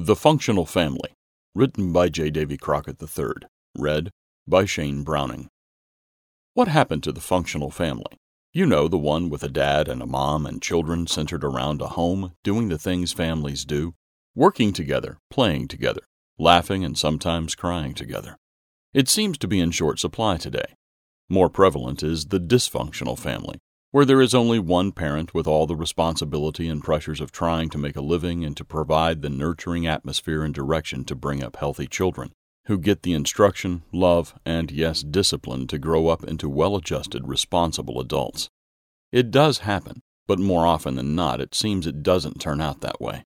The Functional Family, written by J. Davy Crockett III, read by Shane Browning. What happened to the functional family? You know, the one with a dad and a mom and children centered around a home, doing the things families do, working together, playing together, laughing and sometimes crying together. It seems to be in short supply today. More prevalent is the dysfunctional family, where there is only one parent with all the responsibility and pressures of trying to make a living and to provide the nurturing atmosphere and direction to bring up healthy children who get the instruction, love, and yes, discipline to grow up into well adjusted, responsible adults. It does happen, but more often than not, it seems it doesn't turn out that way.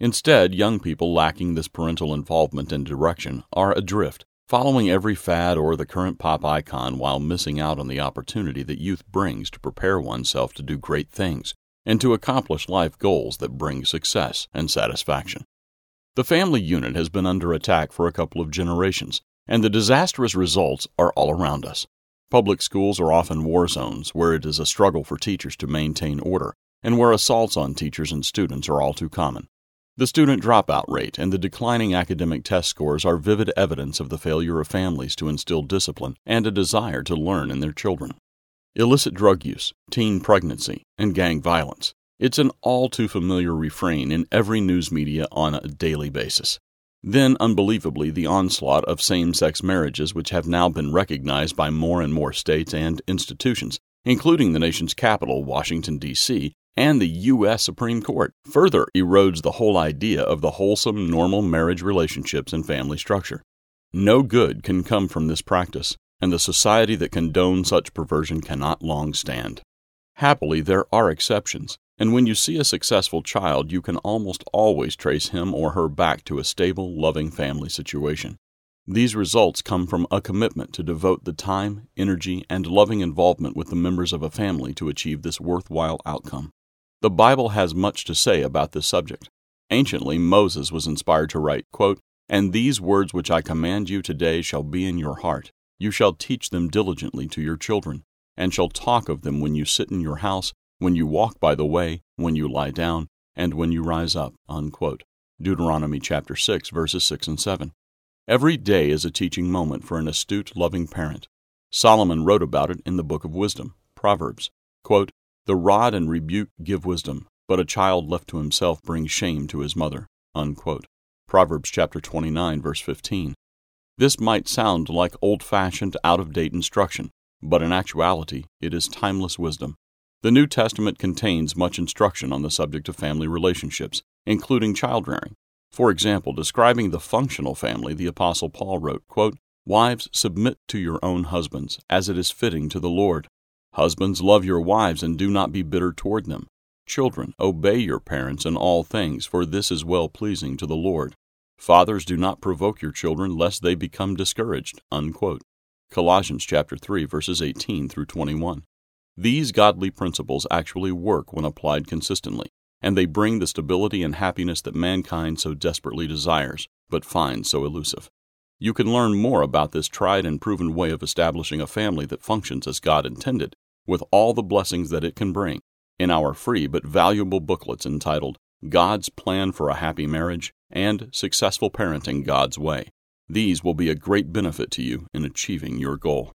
Instead, young people lacking this parental involvement and direction are adrift following every fad or the current pop icon while missing out on the opportunity that youth brings to prepare oneself to do great things and to accomplish life goals that bring success and satisfaction. The family unit has been under attack for a couple of generations, and the disastrous results are all around us. Public schools are often war zones where it is a struggle for teachers to maintain order, and where assaults on teachers and students are all too common. The student dropout rate and the declining academic test scores are vivid evidence of the failure of families to instill discipline and a desire to learn in their children. Illicit drug use, teen pregnancy, and gang violence. It's an all too familiar refrain in every news media on a daily basis. Then, unbelievably, the onslaught of same sex marriages, which have now been recognized by more and more states and institutions, including the nation's capital, Washington, D.C., and the U.S. Supreme Court further erodes the whole idea of the wholesome, normal marriage relationships and family structure. No good can come from this practice, and the society that condones such perversion cannot long stand. Happily, there are exceptions, and when you see a successful child, you can almost always trace him or her back to a stable, loving family situation. These results come from a commitment to devote the time, energy, and loving involvement with the members of a family to achieve this worthwhile outcome. The Bible has much to say about this subject. Anciently, Moses was inspired to write, quote, And these words which I command you today shall be in your heart. You shall teach them diligently to your children, and shall talk of them when you sit in your house, when you walk by the way, when you lie down, and when you rise up. Unquote. Deuteronomy chapter 6, verses 6 and 7. Every day is a teaching moment for an astute, loving parent. Solomon wrote about it in the book of Wisdom, Proverbs. Quote, the rod and rebuke give wisdom, but a child left to himself brings shame to his mother. Unquote. Proverbs chapter 29 verse 15. This might sound like old-fashioned, out-of-date instruction, but in actuality it is timeless wisdom. The New Testament contains much instruction on the subject of family relationships, including child rearing. For example, describing the functional family, the apostle Paul wrote, quote, "Wives, submit to your own husbands, as it is fitting to the Lord." Husbands, love your wives and do not be bitter toward them. Children, obey your parents in all things, for this is well pleasing to the Lord. Fathers, do not provoke your children, lest they become discouraged. Unquote. Colossians chapter 3, verses 18 through 21. These godly principles actually work when applied consistently, and they bring the stability and happiness that mankind so desperately desires, but finds so elusive. You can learn more about this tried and proven way of establishing a family that functions as God intended, with all the blessings that it can bring, in our free but valuable booklets entitled God's Plan for a Happy Marriage and Successful Parenting God's Way. These will be a great benefit to you in achieving your goal.